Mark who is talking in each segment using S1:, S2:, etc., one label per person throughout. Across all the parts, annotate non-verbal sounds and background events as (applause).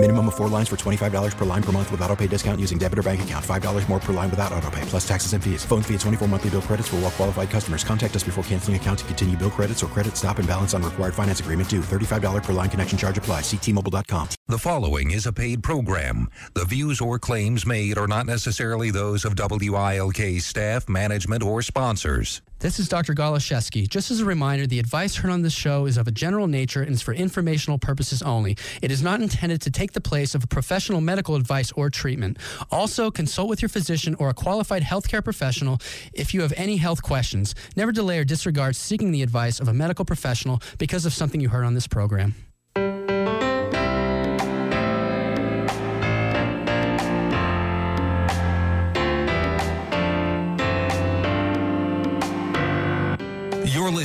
S1: Minimum of four lines for $25 per line per month with auto pay discount using debit or bank account. $5 more per line without auto pay, plus taxes and fees. Phone fee at 24 monthly bill credits for all well qualified customers. Contact us before canceling account to continue bill credits or credit stop and balance on required finance agreement due. $35 per line connection charge apply. Ctmobile.com.
S2: The following is a paid program. The views or claims made are not necessarily those of WILK staff, management, or sponsors.
S3: This is Dr. Goloszewski. Just as a reminder, the advice heard on this show is of a general nature and is for informational purposes only. It is not intended to take the place of professional medical advice or treatment. Also, consult with your physician or a qualified healthcare professional if you have any health questions. Never delay or disregard seeking the advice of a medical professional because of something you heard on this program.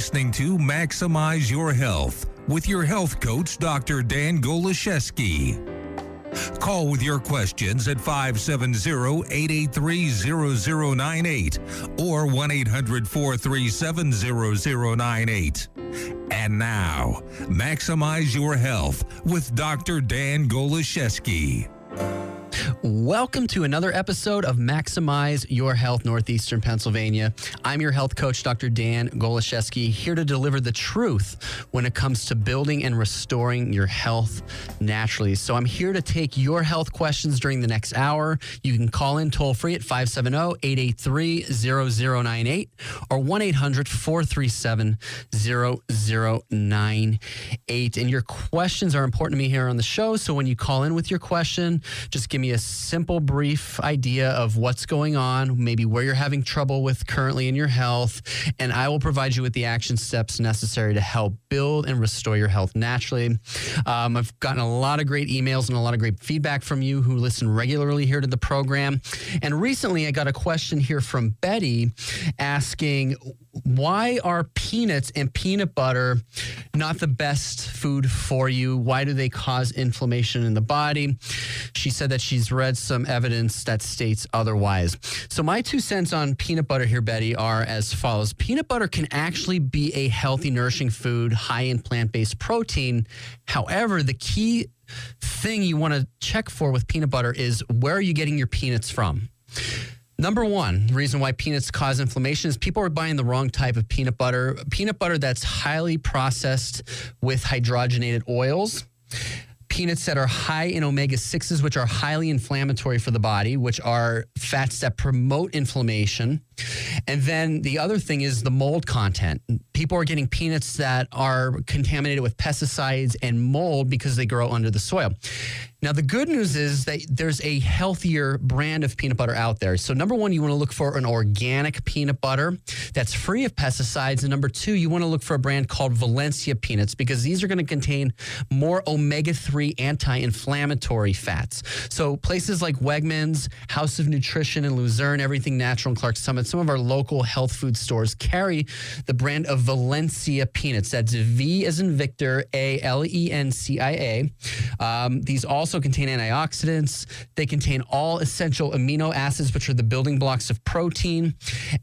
S2: Listening to Maximize Your Health with your health coach, Dr. Dan Goloszewski. Call with your questions at 570-883-0098 or 1-800-437-0098. And now, Maximize Your Health with Dr. Dan Goloszewski.
S3: Welcome to another episode of Maximize Your Health Northeastern Pennsylvania. I'm your health coach, Dr. Dan Goloszewski, here to deliver the truth when it comes to building and restoring your health naturally. So I'm here to take your health questions during the next hour. You can call in toll free at 570-883-0098 or 1-800-437-0098. And your questions are important to me here on the show. So when you call in with your question, just give me a simple, brief idea of what's going on, maybe where you're having trouble with currently in your health, and I will provide you with the action steps necessary to help build and restore your health naturally. Um, I've gotten a lot of great emails and a lot of great feedback from you who listen regularly here to the program. And recently, I got a question here from Betty asking, why are peanuts and peanut butter not the best food for you? Why do they cause inflammation in the body? She said that she's read some evidence that states otherwise. So, my two cents on peanut butter here, Betty, are as follows Peanut butter can actually be a healthy, nourishing food high in plant based protein. However, the key thing you want to check for with peanut butter is where are you getting your peanuts from? Number one reason why peanuts cause inflammation is people are buying the wrong type of peanut butter. Peanut butter that's highly processed with hydrogenated oils. Peanuts that are high in omega 6s, which are highly inflammatory for the body, which are fats that promote inflammation. And then the other thing is the mold content. People are getting peanuts that are contaminated with pesticides and mold because they grow under the soil. Now, the good news is that there's a healthier brand of peanut butter out there. So, number one, you want to look for an organic peanut butter that's free of pesticides. And number two, you want to look for a brand called Valencia peanuts because these are going to contain more omega 3 anti inflammatory fats. So, places like Wegmans, House of Nutrition, and Luzerne, Everything Natural, and Clark Summit, some of our local health food stores carry the brand of Valencia peanuts. That's V as in Victor, A L E N C I A. Um, these also contain antioxidants. They contain all essential amino acids, which are the building blocks of protein.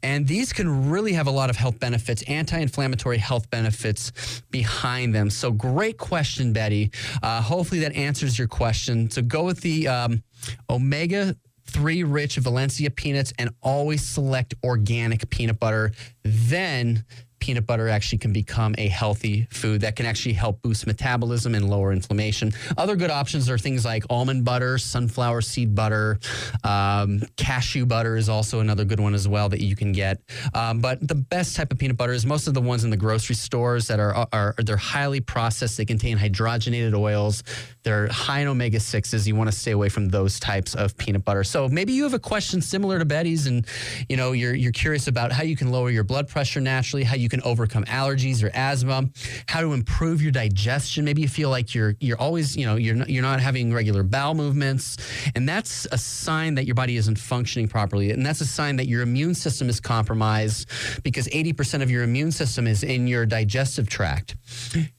S3: And these can really have a lot of health benefits, anti inflammatory health benefits behind them. So, great question, Betty. Uh, hopefully, that answers your question. So, go with the um, omega three rich Valencia peanuts and always select organic peanut butter. Then peanut butter actually can become a healthy food that can actually help boost metabolism and lower inflammation. Other good options are things like almond butter, sunflower seed butter, um, cashew butter is also another good one as well that you can get. Um, but the best type of peanut butter is most of the ones in the grocery stores that are, are they're highly processed. They contain hydrogenated oils. They're high in omega sixes. You want to stay away from those types of peanut butter. So maybe you have a question similar to Betty's, and you know you're you're curious about how you can lower your blood pressure naturally, how you can overcome allergies or asthma, how to improve your digestion. Maybe you feel like you're you're always, you know, you're not, you're not having regular bowel movements, and that's a sign that your body isn't functioning properly, and that's a sign that your immune system is compromised because 80% of your immune system is in your digestive tract.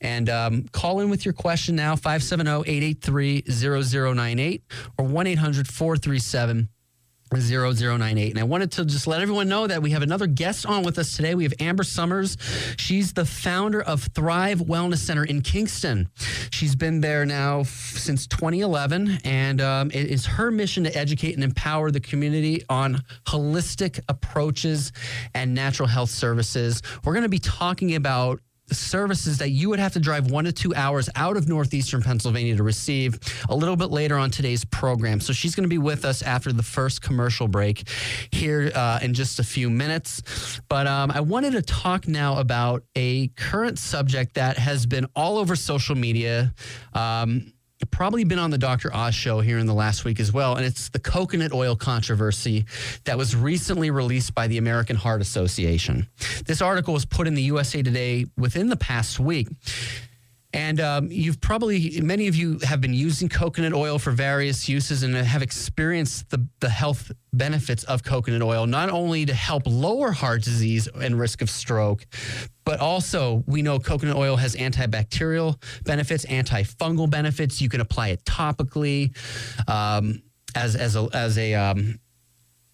S3: And um, call in with your question now 570-883-0098 or 1-800-437 0098. And I wanted to just let everyone know that we have another guest on with us today. We have Amber Summers. She's the founder of Thrive Wellness Center in Kingston. She's been there now f- since 2011, and um, it is her mission to educate and empower the community on holistic approaches and natural health services. We're going to be talking about services that you would have to drive one to two hours out of northeastern Pennsylvania to receive a little bit later on today's program. So she's going to be with us after the first commercial break here uh, in just a few minutes. But um, I wanted to talk now about a current subject that has been all over social media. Um, probably been on the Dr. Oz show here in the last week as well. And it's the coconut oil controversy that was recently released by the American Heart Association. This article was put in the USA Today within the past week. And um, you've probably, many of you have been using coconut oil for various uses and have experienced the, the health benefits of coconut oil, not only to help lower heart disease and risk of stroke, but also we know coconut oil has antibacterial benefits, antifungal benefits. You can apply it topically um, as, as a, as a um,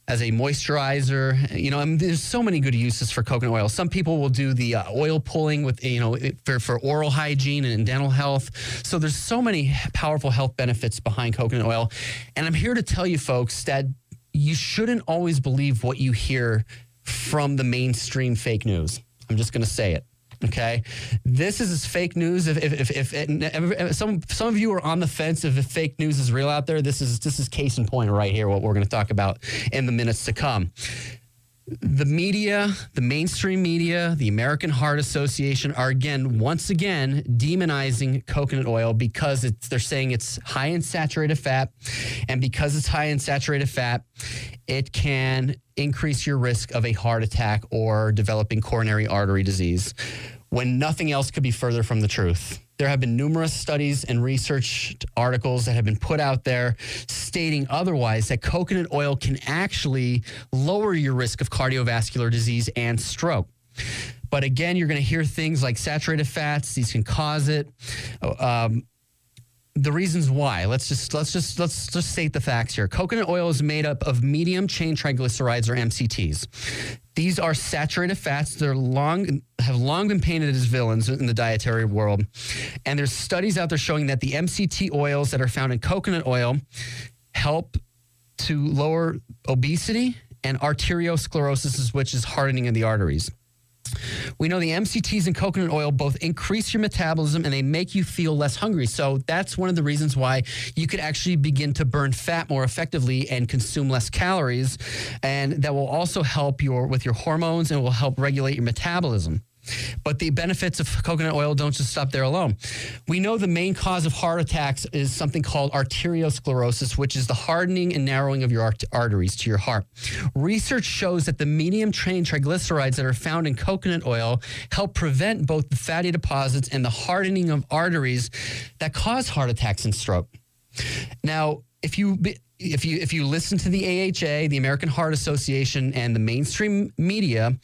S3: as a moisturizer. You know, I mean, there's so many good uses for coconut oil. Some people will do the uh, oil pulling with, you know, for, for oral hygiene and dental health. So there's so many powerful health benefits behind coconut oil. And I'm here to tell you folks that you shouldn't always believe what you hear from the mainstream fake news. I'm just going to say it. Okay, this is fake news. If if, if, if, some some of you are on the fence if fake news is real out there, this is this is case in point right here. What we're going to talk about in the minutes to come. The media, the mainstream media, the American Heart Association are again, once again, demonizing coconut oil because they're saying it's high in saturated fat. And because it's high in saturated fat, it can increase your risk of a heart attack or developing coronary artery disease when nothing else could be further from the truth. There have been numerous studies and research articles that have been put out there stating otherwise that coconut oil can actually lower your risk of cardiovascular disease and stroke. But again, you're going to hear things like saturated fats; these can cause it. Um, the reasons why. Let's just let's just let's just state the facts here. Coconut oil is made up of medium chain triglycerides or MCTs. These are saturated fats. They're long have long been painted as villains in the dietary world. And there's studies out there showing that the MCT oils that are found in coconut oil help to lower obesity and arteriosclerosis, which is hardening of the arteries. We know the MCTs in coconut oil both increase your metabolism and they make you feel less hungry. So that's one of the reasons why you could actually begin to burn fat more effectively and consume less calories. And that will also help your with your hormones and will help regulate your metabolism. But the benefits of coconut oil don't just stop there alone. We know the main cause of heart attacks is something called arteriosclerosis, which is the hardening and narrowing of your art- arteries to your heart. Research shows that the medium chain triglycerides that are found in coconut oil help prevent both the fatty deposits and the hardening of arteries that cause heart attacks and stroke. Now, if you if you if you listen to the AHA, the American Heart Association, and the mainstream media,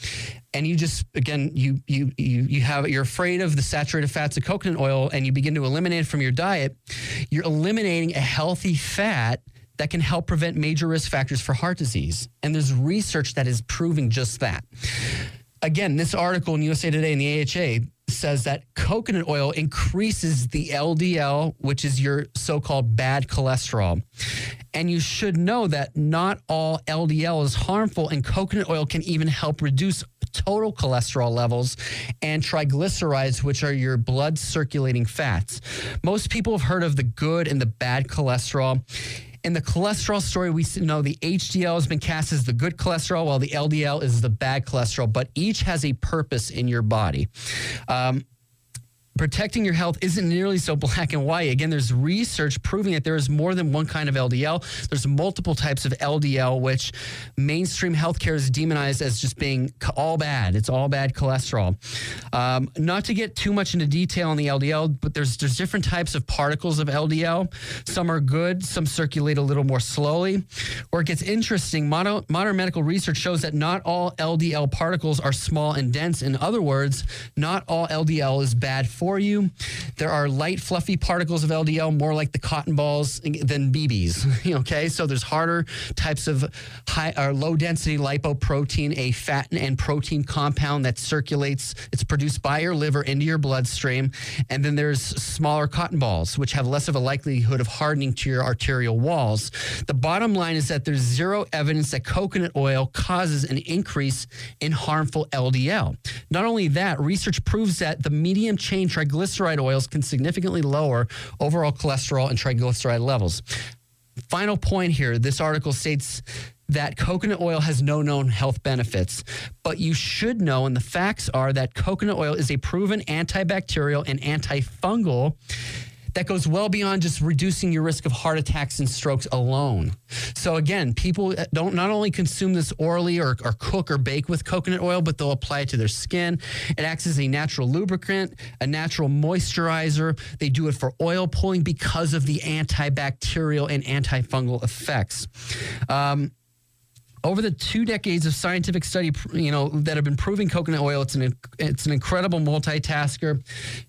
S3: and you just again you you you you have you're afraid of the saturated fats of coconut oil, and you begin to eliminate it from your diet, you're eliminating a healthy fat that can help prevent major risk factors for heart disease. And there's research that is proving just that. Again, this article in USA Today and the AHA says that coconut oil increases the LDL, which is your so called bad cholesterol. And you should know that not all LDL is harmful, and coconut oil can even help reduce total cholesterol levels and triglycerides, which are your blood circulating fats. Most people have heard of the good and the bad cholesterol. In the cholesterol story, we know the HDL has been cast as the good cholesterol, while the LDL is the bad cholesterol, but each has a purpose in your body. Um, protecting your health isn't nearly so black and white. Again, there's research proving that there is more than one kind of LDL. There's multiple types of LDL, which mainstream healthcare is demonized as just being all bad. It's all bad cholesterol. Um, not to get too much into detail on the LDL, but there's there's different types of particles of LDL. Some are good, some circulate a little more slowly. Where it gets interesting, modern, modern medical research shows that not all LDL particles are small and dense. In other words, not all LDL is bad for for you. There are light, fluffy particles of LDL, more like the cotton balls than BBs. (laughs) okay, so there's harder types of high uh, or low density lipoprotein, a fat and protein compound that circulates. It's produced by your liver into your bloodstream, and then there's smaller cotton balls, which have less of a likelihood of hardening to your arterial walls. The bottom line is that there's zero evidence that coconut oil causes an increase in harmful LDL. Not only that, research proves that the medium chain triglyceride oils can significantly lower overall cholesterol and triglyceride levels. Final point here this article states that coconut oil has no known health benefits, but you should know, and the facts are that coconut oil is a proven antibacterial and antifungal that goes well beyond just reducing your risk of heart attacks and strokes alone. So again, people don't not only consume this orally or, or cook or bake with coconut oil, but they'll apply it to their skin. It acts as a natural lubricant, a natural moisturizer. They do it for oil pulling because of the antibacterial and antifungal effects. Um, over the two decades of scientific study, you know, that have been proving coconut oil, it's an it's an incredible multitasker.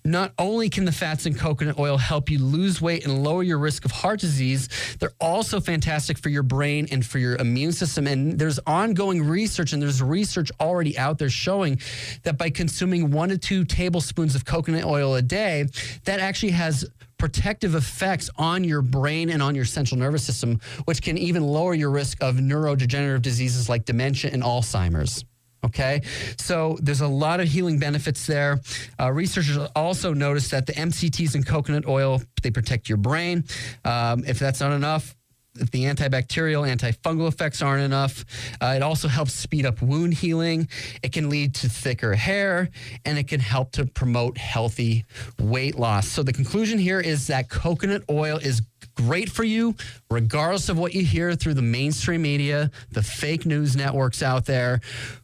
S3: Not only can the fats in coconut oil help you lose weight and lower your risk of heart disease, they're also fantastic for your brain and for your immune system. And there's ongoing research, and there's research already out there showing that by consuming one to two tablespoons of coconut oil a day, that actually has protective effects on your brain and on your central nervous system, which can even lower your risk of neurodegenerative diseases like dementia and Alzheimer's. Okay, so there's a lot of healing benefits there. Uh, researchers also noticed that the MCTs in coconut oil they protect your brain. Um, if that's not enough, if the antibacterial, antifungal effects aren't enough, uh, it also helps speed up wound healing. It can lead to thicker hair and it can help to promote healthy weight loss. So, the conclusion here is that coconut oil is great for you, regardless of what you hear through the mainstream media, the fake news networks out there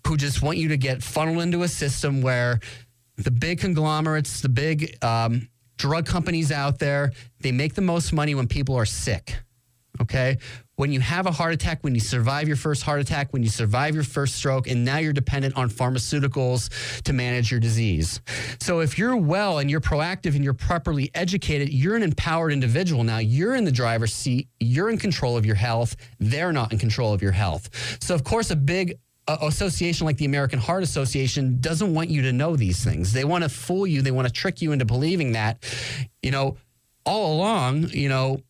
S3: who just want you to get funneled into a system where the big conglomerates, the big um, drug companies out there, they make the most money when people are sick Okay. When you have a heart attack, when you survive your first heart attack, when you survive your first stroke, and now you're dependent on pharmaceuticals to manage your disease. So if you're well and you're proactive and you're properly educated, you're an empowered individual. Now you're in the driver's seat, you're in control of your health, they're not in control of your health. So, of course, a big uh, association like the American Heart Association doesn't want you to know these things. They want to fool you, they want to trick you into believing that, you know, all along, you know,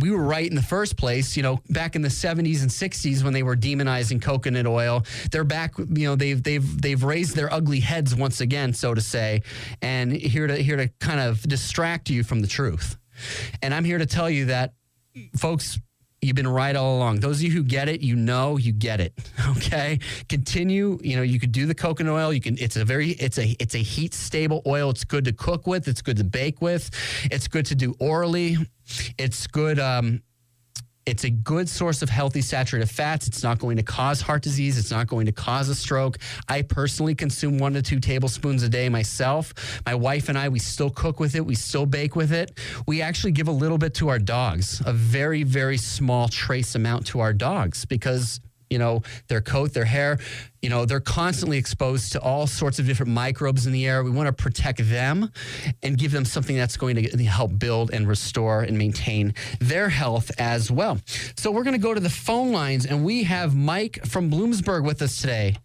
S3: we were right in the first place. You know, back in the 70s and 60s when they were demonizing coconut oil, they're back. You know, they've they've they've raised their ugly heads once again, so to say, and here to here to kind of distract you from the truth. And I'm here to tell you that, folks. You've been right all along. Those of you who get it, you know you get it. (laughs) Okay. Continue. You know, you could do the coconut oil. You can it's a very it's a it's a heat stable oil. It's good to cook with, it's good to bake with, it's good to do orally. It's good. Um, it's a good source of healthy saturated fats. It's not going to cause heart disease. It's not going to cause a stroke. I personally consume one to two tablespoons a day myself. My wife and I, we still cook with it. We still bake with it. We actually give a little bit to our dogs, a very, very small trace amount to our dogs because you know, their coat, their hair, you know, they're constantly exposed to all sorts of different microbes in the air. We want to protect them and give them something that's going to help build and restore and maintain their health as well. So we're going to go to the phone lines and we have Mike from Bloomsburg with us today.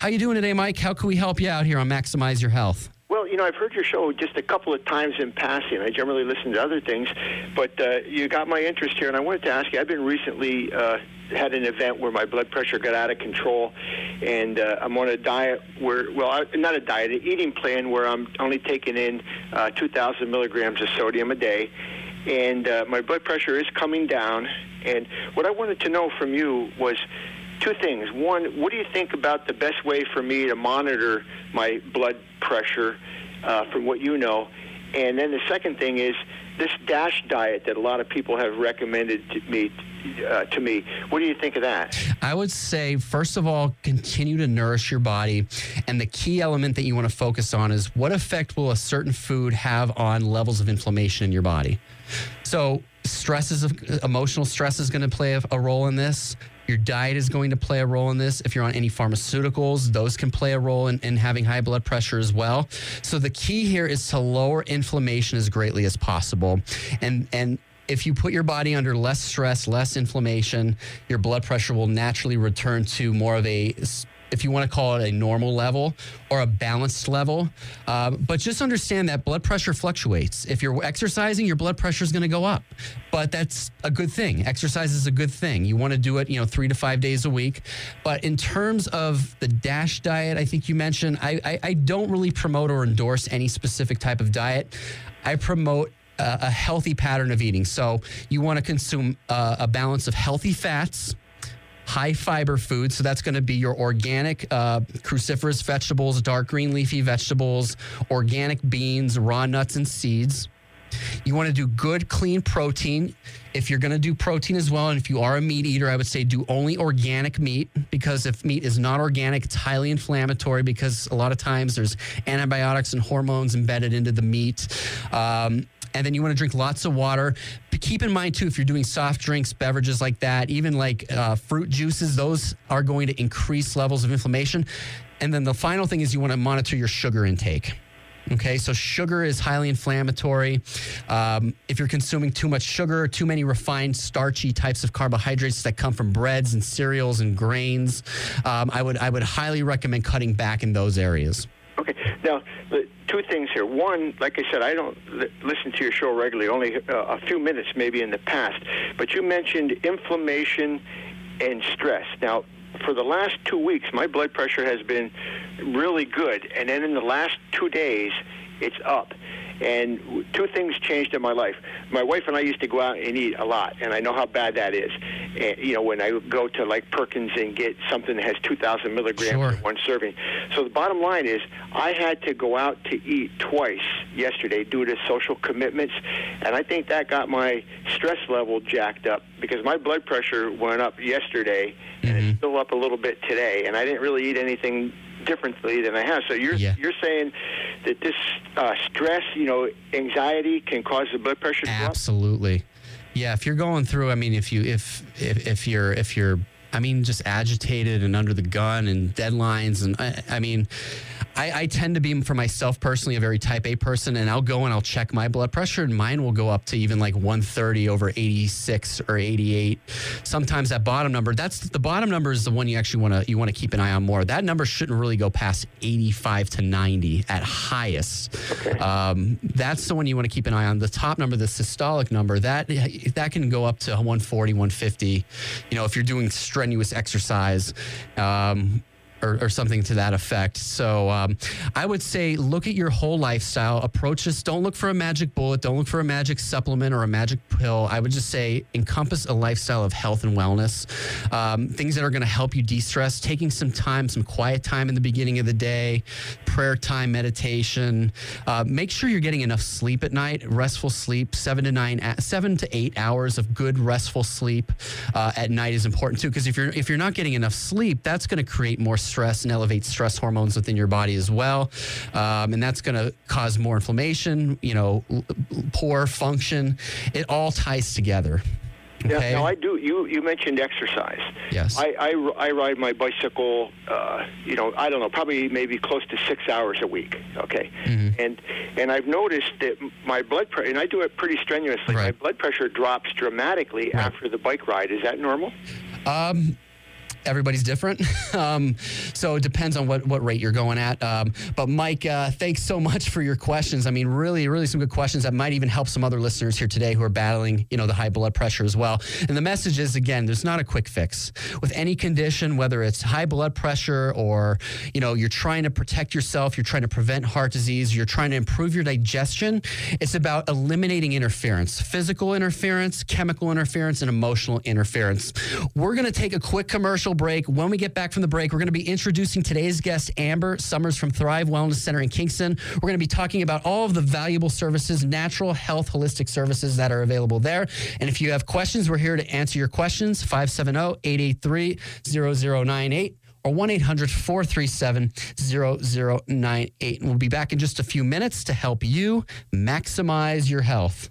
S3: How you doing today, Mike? How can we help you out here on Maximize Your Health?
S4: Well, you know, I've heard your show just a couple of times in passing. I generally listen to other things, but uh, you got my interest here, and I wanted to ask you. I've been recently uh, had an event where my blood pressure got out of control, and uh, I'm on a diet where, well, I, not a diet, an eating plan where I'm only taking in uh, 2,000 milligrams of sodium a day, and uh, my blood pressure is coming down. And what I wanted to know from you was two things. One, what do you think about the best way for me to monitor my blood pressure uh, from what you know? And then the second thing is this DASH diet that a lot of people have recommended to me. Uh, to me, what do you think of that?
S3: I would say, first of all, continue to nourish your body. And the key element that you want to focus on is what effect will a certain food have on levels of inflammation in your body? So, stress is emotional stress is going to play a, a role in this. Your diet is going to play a role in this. If you're on any pharmaceuticals, those can play a role in, in having high blood pressure as well. So the key here is to lower inflammation as greatly as possible. And and if you put your body under less stress, less inflammation, your blood pressure will naturally return to more of a if you want to call it a normal level or a balanced level. Uh, but just understand that blood pressure fluctuates. If you're exercising, your blood pressure is going to go up. But that's a good thing. Exercise is a good thing. You want to do it, you know, three to five days a week. But in terms of the DASH diet, I think you mentioned, I, I, I don't really promote or endorse any specific type of diet. I promote a, healthy pattern of eating. So you want to consume uh, a balance of healthy fats high fiber food. So that's going to be your organic uh, cruciferous vegetables, dark green leafy vegetables, organic beans, raw nuts, and seeds. You want to do good, clean protein. If you're going to do protein as well, and if you are a meat eater, I would say do only organic meat because if meat is not organic, it's highly inflammatory because a lot of times there's antibiotics and hormones embedded into the meat. Um, and then you want to drink lots of water. But keep in mind too, if you're doing soft drinks, beverages like that, even like uh, fruit juices, those are going to increase levels of inflammation. And then the final thing is you want to monitor your sugar intake. Okay, so sugar is highly inflammatory. Um, if you're consuming too much sugar, too many refined, starchy types of carbohydrates that come from breads and cereals and grains, um, I would I would highly recommend cutting back in those areas.
S4: Okay, now two things here. One, like I said, I don't li- listen to your show regularly, only uh, a few minutes maybe in the past, but you mentioned inflammation and stress. Now, for the last two weeks, my blood pressure has been really good, and then in the last two days, it's up. And two things changed in my life. My wife and I used to go out and eat a lot, and I know how bad that is. And, you know, when I go to like Perkins and get something that has 2,000 milligrams sure. in one serving. So the bottom line is, I had to go out to eat twice yesterday due to social commitments, and I think that got my stress level jacked up because my blood pressure went up yesterday, and mm-hmm. it's still up a little bit today. And I didn't really eat anything differently than I have. So you're yeah. you're saying that this uh, stress, you know, anxiety can cause the blood pressure to
S3: Absolutely. Yeah, if you're going through, I mean, if you if if, if you're if you're I mean, just agitated and under the gun and deadlines. And I, I mean, I, I, tend to be, for myself personally, a very type A person, and I'll go and I'll check my blood pressure, and mine will go up to even like 130 over 86 or 88. Sometimes that bottom number, that's the bottom number is the one you actually want to you want to keep an eye on more. That number shouldn't really go past 85 to 90 at highest. Um, that's the one you want to keep an eye on. The top number, the systolic number, that that can go up to 140, 150. You know, if you're doing strenuous exercise. Um, or, or, something to that effect. So um, I would say look at your whole lifestyle, approach this. Don't look for a magic bullet. Don't look for a magic supplement or a magic pill. I would just say encompass a lifestyle of health and wellness, um, things that are going to help you de stress, taking some time, some quiet time in the beginning of the day, prayer time, meditation. Uh, make sure you're getting enough sleep at night, restful sleep, seven to nine, seven to eight hours of good restful sleep uh, at night is important too. Because if you're if you're not getting enough sleep, that's going to create more stress and elevate stress hormones within your body as well. Um, and that's going to cause more inflammation, you know, poor function. It all ties together.
S4: Okay. Yeah, now I do. You you mentioned exercise.
S3: Yes.
S4: I I, I ride my bicycle. Uh, you know, I don't know, probably maybe close to six hours a week. Okay. Mm-hmm. And and I've noticed that my blood pressure, and I do it pretty strenuously. Right. My blood pressure drops dramatically right. after the bike ride. Is that normal?
S3: Um, everybody's different. (laughs) um, so it depends on what, what rate you're going at. Um, but Mike, uh, thanks so much for your questions. I mean, really, really some good questions that might even help some other listeners here today who are battling, you know, the high blood pressure as well. And the message is again, there's not a quick fix with any condition, whether it's high blood pressure or, you know, you're trying to protect yourself, you're trying to prevent heart disease, you're trying to improve your digestion. It's about eliminating interference, physical interference, chemical interference, and emotional interference. We're going to take a quick commercial break. When we get back from the break, we're going to be introducing today's guest, Amber Summers from Thrive Wellness Center in Kingston. We're going to be talking about all of the valuable services, natural health, holistic services that are available there. And if you have questions, we're here to answer your questions. 570 883 0098 or 1 800 437 0098. And we'll be back in just a few minutes to help you maximize your health.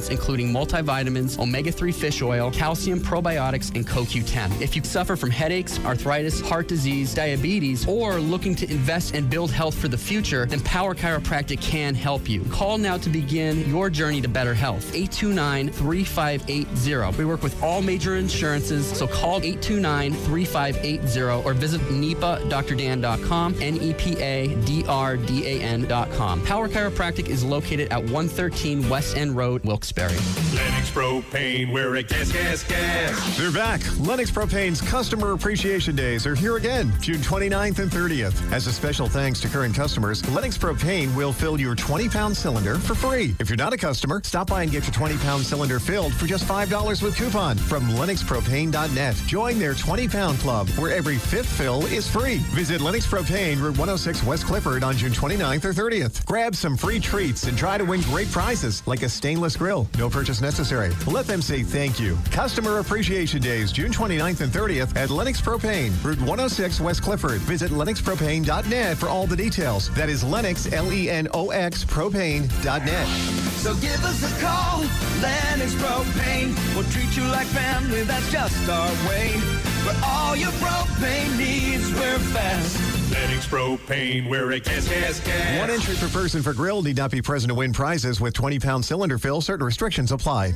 S3: including multivitamins, omega 3 fish oil, calcium, probiotics, and CoQ10. If you suffer from headaches, arthritis, heart disease, diabetes, or looking to invest and build health for the future, then Power Chiropractic can help you. Call now to begin your journey to better health. 829 3580. We work with all major insurances, so call 829 3580 or visit nepadrdan.com, N E P A D R D A N.com. Power Chiropractic is located at 113 West End Road, Wilkes-Barre.
S5: Lenox Propane, we're a gas, gas, gas.
S6: They're back. Lenox Propane's Customer Appreciation Days are here again, June 29th and 30th. As a special thanks to current customers, Lenox Propane will fill your 20 pound cylinder for free. If you're not a customer, stop by and get your 20 pound cylinder filled for just $5 with coupon from LenoxPropane.net. Join their 20 pound club where every fifth fill is free. Visit Lenox Propane, Route 106 West Clifford on June 29th or 30th. Grab some free treats and try to win great prizes like a stainless grill. No purchase necessary. Let them say thank you. Customer Appreciation Days, June 29th and 30th at Lenox Propane, Route 106 West Clifford. Visit LenoxPropane.net for all the details. That is Lenox, L E N O X, propane.net.
S7: So give us a call, Lenox Propane. We'll treat you like family, that's just our way. For all your propane needs, we're fast.
S5: Lenox Propane, a gas, gas, gas.
S6: One entry per person for grill need not be present to win prizes with 20 pound cylinder fill. Certain restrictions apply.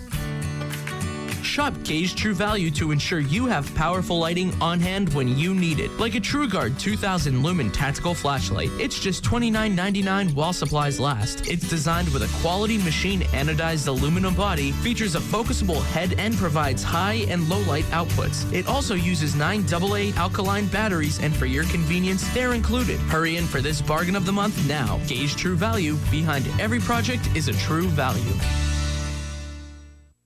S8: Shop Gauge True Value to ensure you have powerful lighting on hand when you need it. Like a TrueGuard 2000 lumen tactical flashlight. It's just $29.99 while supplies last. It's designed with a quality machine anodized aluminum body, features a focusable head, and provides high and low light outputs. It also uses 9 AA alkaline batteries, and for your convenience, they're included. Hurry in for this bargain of the month now. Gauge True Value. Behind every project is a true value.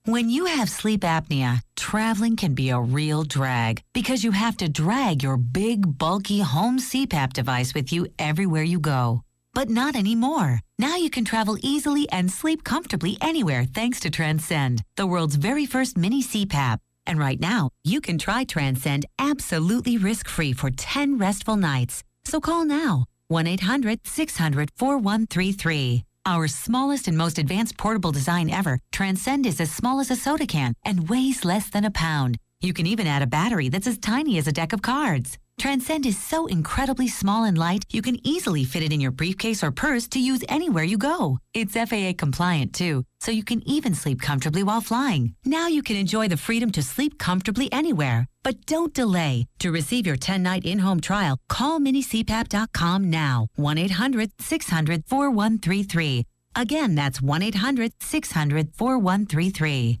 S9: When you have sleep apnea, traveling can be a real drag because you have to drag your big, bulky home CPAP device with you everywhere you go. But not anymore. Now you can travel easily and sleep comfortably anywhere thanks to Transcend, the world's very first mini CPAP. And right now, you can try Transcend absolutely risk free for 10 restful nights. So call now 1 800 600 4133. Our smallest and most advanced portable design ever, Transcend is as small as a soda can and weighs less than a pound. You can even add a battery that's as tiny as a deck of cards. Transcend is so incredibly small and light, you can easily fit it in your briefcase or purse to use anywhere you go. It's FAA compliant too, so you can even sleep comfortably while flying. Now you can enjoy the freedom to sleep comfortably anywhere. But don't delay. To receive your 10 night in home trial, call minicpap.com now. 1 800 600 4133. Again, that's 1 800 600 4133.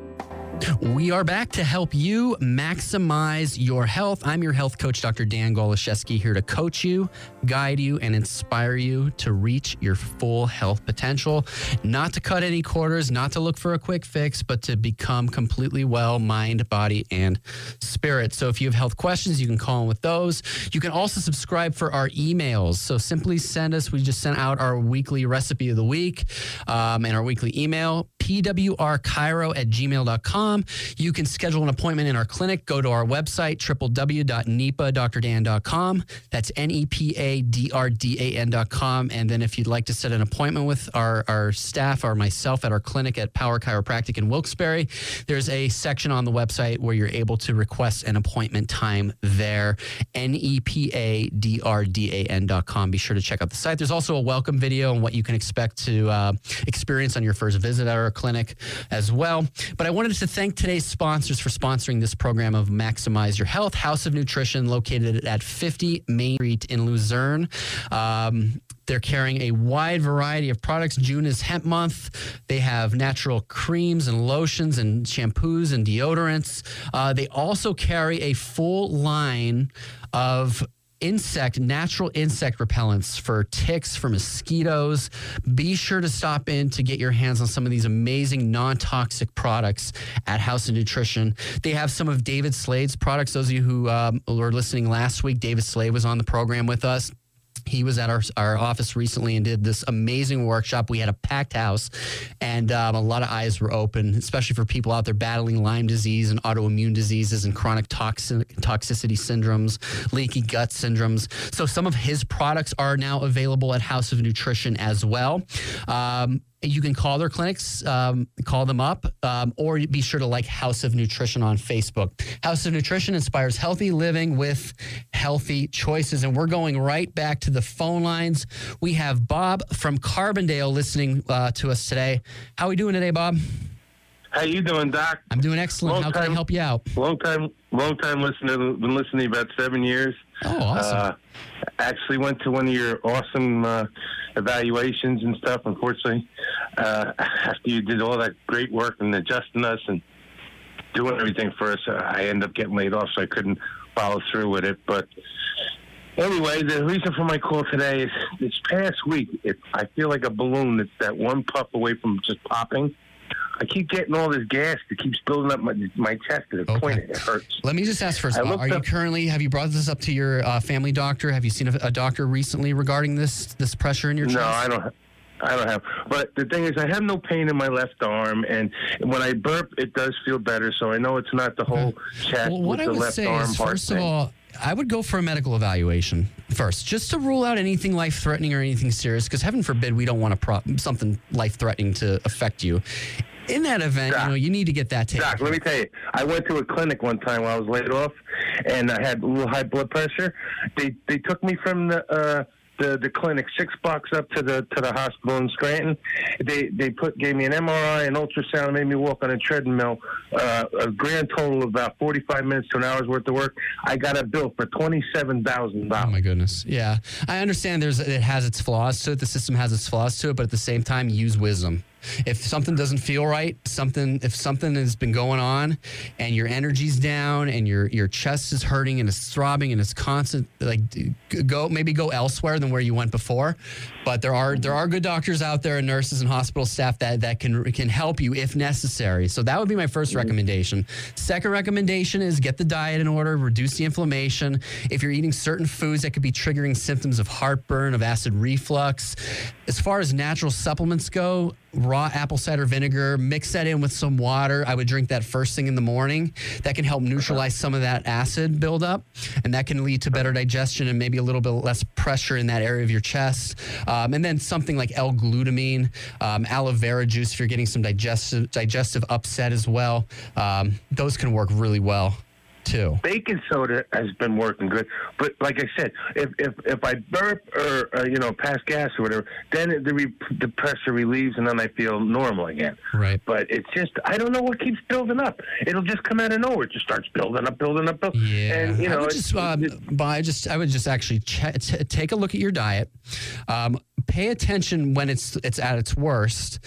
S3: We are back to help you maximize your health. I'm your health coach, Dr. Dan Goloszewski, here to coach you, guide you, and inspire you to reach your full health potential. Not to cut any quarters, not to look for a quick fix, but to become completely well, mind, body, and spirit. So if you have health questions, you can call in with those. You can also subscribe for our emails. So simply send us, we just sent out our weekly recipe of the week um, and our weekly email, pwrchiro at gmail.com You can schedule an appointment in our clinic. Go to our website, www.nepadrdan.com. That's N E P A D R D A N.com. And then if you'd like to set an appointment with our, our staff or myself at our clinic at Power Chiropractic in Wilkes-Barre, there's a section on the website where you're able to request an appointment time there. N E P A D R D A N.com. Be sure to check out the site. There's also a welcome video and what you can expect to uh, experience on your first visit at our clinic as well. But I wanted to thank today's sponsors for sponsoring this program of Maximize Your Health, House of Nutrition, located at 50 Main Street in Luzerne. Um, they're carrying a wide variety of products. June is hemp month. They have natural creams and lotions and shampoos and deodorants. Uh, they also carry a full line of insect, natural insect repellents for ticks, for mosquitoes. Be sure to stop in to get your hands on some of these amazing non toxic products at House of Nutrition. They have some of David Slade's products. Those of you who um, were listening last week, David Slade was on the program with us. He was at our, our office recently and did this amazing workshop. We had a packed house, and um, a lot of eyes were open, especially for people out there battling Lyme disease and autoimmune diseases and chronic toxin, toxicity syndromes, leaky gut syndromes. So, some of his products are now available at House of Nutrition as well. Um, you can call their clinics, um, call them up, um, or be sure to like House of Nutrition on Facebook. House of Nutrition inspires healthy living with healthy choices. And we're going right back to the phone lines. We have Bob from Carbondale listening uh, to us today. How are we doing today, Bob?
S10: How you doing, Doc?
S3: I'm doing excellent.
S10: Long
S3: How can I help you out?
S10: Long time, long time listener. Been listening about seven years.
S3: Oh, awesome.
S10: Uh, actually went to one of your awesome uh, evaluations and stuff. Unfortunately, uh, (laughs) after you did all that great work and adjusting us and doing everything for us, uh, I ended up getting laid off, so I couldn't follow through with it. But anyway, the reason for my call today is this past week, it, I feel like a balloon that's that one puff away from just popping. I keep getting all this gas that keeps building up my, my chest to the point it hurts.
S3: Let me just ask first, Bob,
S10: looked
S3: are you currently, have you brought this up to your uh, family doctor? Have you seen a, a doctor recently regarding this this pressure in your chest?
S10: No, I don't. I don't have. But the thing is, I have no pain in my left arm, and when I burp, it does feel better. So I know it's not the whole chest
S3: Well, what
S10: with
S3: I
S10: the
S3: would
S10: left
S3: say is, first of
S10: thing.
S3: all, I would go for a medical evaluation first, just to rule out anything life threatening or anything serious. Because heaven forbid we don't want a pro- something life threatening to affect you. In that event, you know, you need to get that taken.
S10: Doc, let me tell you, I went to a clinic one time while I was laid off, and I had a little high blood pressure. They they took me from the uh, the the clinic six blocks up to the to the hospital in Scranton. They they put gave me an MRI, an ultrasound, made me walk on a treadmill. Uh, a grand total of about forty five minutes to an hour's worth of work. I got a bill for twenty seven thousand dollars.
S3: Oh my goodness. Yeah. I understand there's it has its flaws to it. The system has its flaws to it, but at the same time, use wisdom. If something doesn't feel right, something if something has been going on and your energy's down and your your chest is hurting and it's throbbing and it's constant like go maybe go elsewhere than where you went before. But there are there are good doctors out there and nurses and hospital staff that that can can help you if necessary. So that would be my first mm-hmm. recommendation. Second recommendation is get the diet in order, reduce the inflammation. If you're eating certain foods that could be triggering symptoms of heartburn, of acid reflux, as far as natural supplements go, raw apple cider vinegar, mix that in with some water. I would drink that first thing in the morning. That can help neutralize some of that acid buildup, and that can lead to better digestion and maybe a little bit less pressure in that area of your chest. Um, and then something like L-glutamine, um, aloe vera juice if you're getting some digestive digestive upset as well. Um, those can work really well too.
S10: Baking soda has been working good, but like I said, if if, if I burp or uh, you know pass gas or whatever, then it, the re, the pressure relieves and then I feel normal again.
S3: Right.
S10: But it's just I don't know what keeps building up. It'll just come out of nowhere. It just starts building up, building up, building.
S3: Yeah,
S10: And you
S3: I would just, um, but I just, I would just actually ch- t- take a look at your diet. Um, pay attention when it's it's at its worst.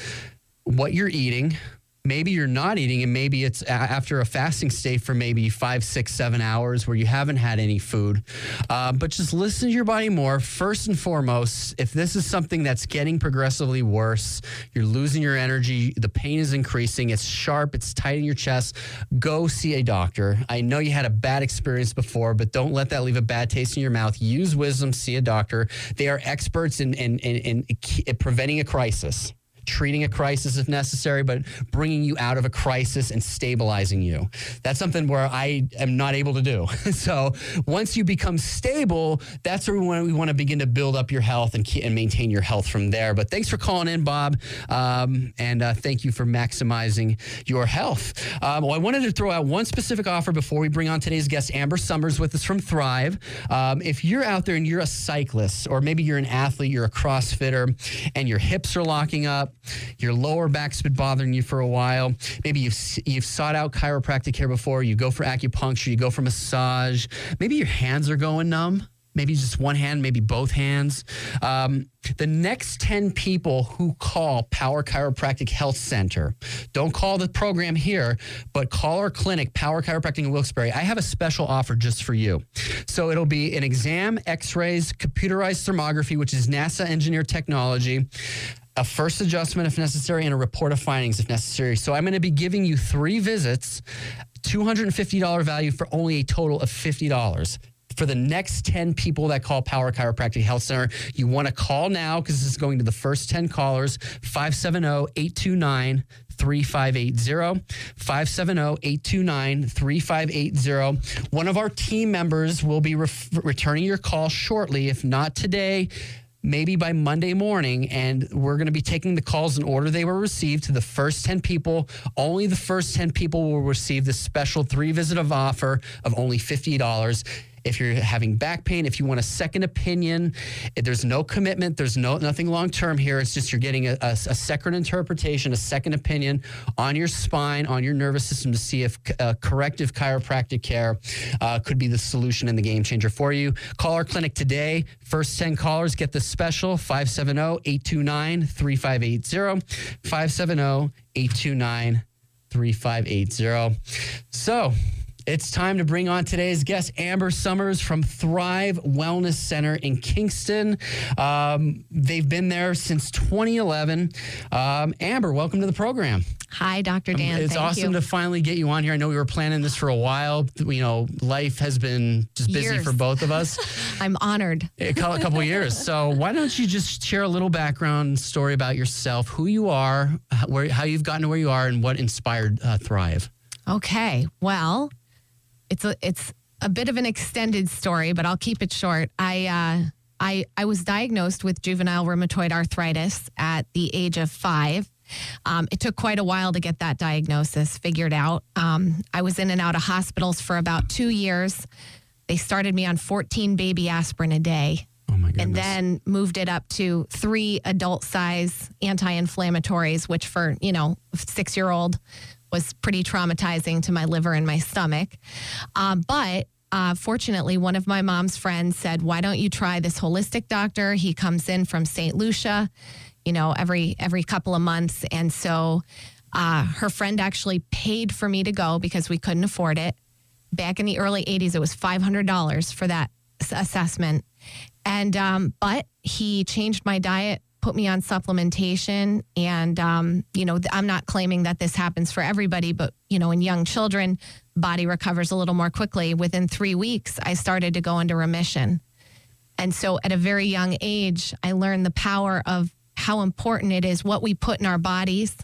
S3: What you're eating. Maybe you're not eating, and maybe it's after a fasting state for maybe five, six, seven hours where you haven't had any food. Um, but just listen to your body more. First and foremost, if this is something that's getting progressively worse, you're losing your energy, the pain is increasing, it's sharp, it's tight in your chest, go see a doctor. I know you had a bad experience before, but don't let that leave a bad taste in your mouth. Use wisdom, see a doctor. They are experts in, in, in, in preventing a crisis. Treating a crisis if necessary, but bringing you out of a crisis and stabilizing you. That's something where I am not able to do. (laughs) so once you become stable, that's where we want, to begin to build up your health and, and maintain your health from there. But thanks for calling in, Bob. Um, and uh, thank you for maximizing your health. Um, well, I wanted to throw out one specific offer before we bring on today's guest, Amber Summers, with us from Thrive. Um, if you're out there and you're a cyclist, or maybe you're an athlete, you're a CrossFitter, and your hips are locking up, your lower back's been bothering you for a while, maybe you've, you've sought out chiropractic care before, you go for acupuncture, you go for massage, maybe your hands are going numb maybe just one hand, maybe both hands. Um, the next 10 people who call Power Chiropractic Health Center, don't call the program here, but call our clinic, Power Chiropractic in Wilkes-Barre. I have a special offer just for you. So it'll be an exam, x rays, computerized thermography, which is NASA engineered technology a first adjustment if necessary, and a report of findings if necessary. So I'm going to be giving you three visits, $250 value for only a total of $50 for the next 10 people that call Power Chiropractic Health Center. You want to call now because this is going to the first 10 callers 570 829 3580 570-829 3580 one of our team members will be re- returning your call shortly if not today maybe by Monday morning, and we're going to be taking the calls in order they were received to the first 10 people. Only the first 10 people will receive this special three visit of offer of only $50 if you're having back pain, if you want a second opinion, there's no commitment, there's no nothing long term here. It's just you're getting a, a, a, second interpretation, a second opinion on your spine, on your nervous system to see if uh, corrective chiropractic care uh, could be the solution and the game changer for you. Call our clinic today. First 10 callers get the special 570 829 3580. 570 829 3580. So, it's time to bring on today's guest, Amber Summers from Thrive Wellness Center in Kingston. Um, they've been there since 2011. Um, Amber, welcome to the program.
S11: Hi, Dr.
S3: Um,
S11: Dan.
S3: it's
S11: Thank
S3: awesome
S11: you.
S3: to finally get you on here. I know we were planning this for a while. You know, life has been just busy
S11: Years.
S3: for both of us. (laughs)
S11: I'm honored.
S3: a cou- a couple years. So why don't you just share a little background story about yourself, who you are, where, how you've gotten to where you are, and what inspired uh, Thrive?
S11: Okay. Well, it's a it's a bit of an extended story, but I'll keep it short. I uh, I I was diagnosed with juvenile rheumatoid arthritis at the age of five. Um, it took quite a while to get that diagnosis figured out. Um, I was in and out of hospitals for about two years. They started me on 14 baby aspirin a day. And then moved it up to three adult size anti inflammatories, which for, you know, six year old was pretty traumatizing to my liver and my stomach. Um, but uh, fortunately, one of my mom's friends said, Why don't you try this holistic doctor? He comes in from St. Lucia, you know, every every couple of months. And so uh, her friend actually paid for me to go because we couldn't afford it. Back in the early 80s, it was $500 for that assessment. And, um, but he changed my diet, put me on supplementation. And, um, you know, I'm not claiming that this happens for everybody, but, you know, in young children, body recovers a little more quickly. Within three weeks, I started to go into remission. And so at a very young age, I learned the power of how important it is what we put in our bodies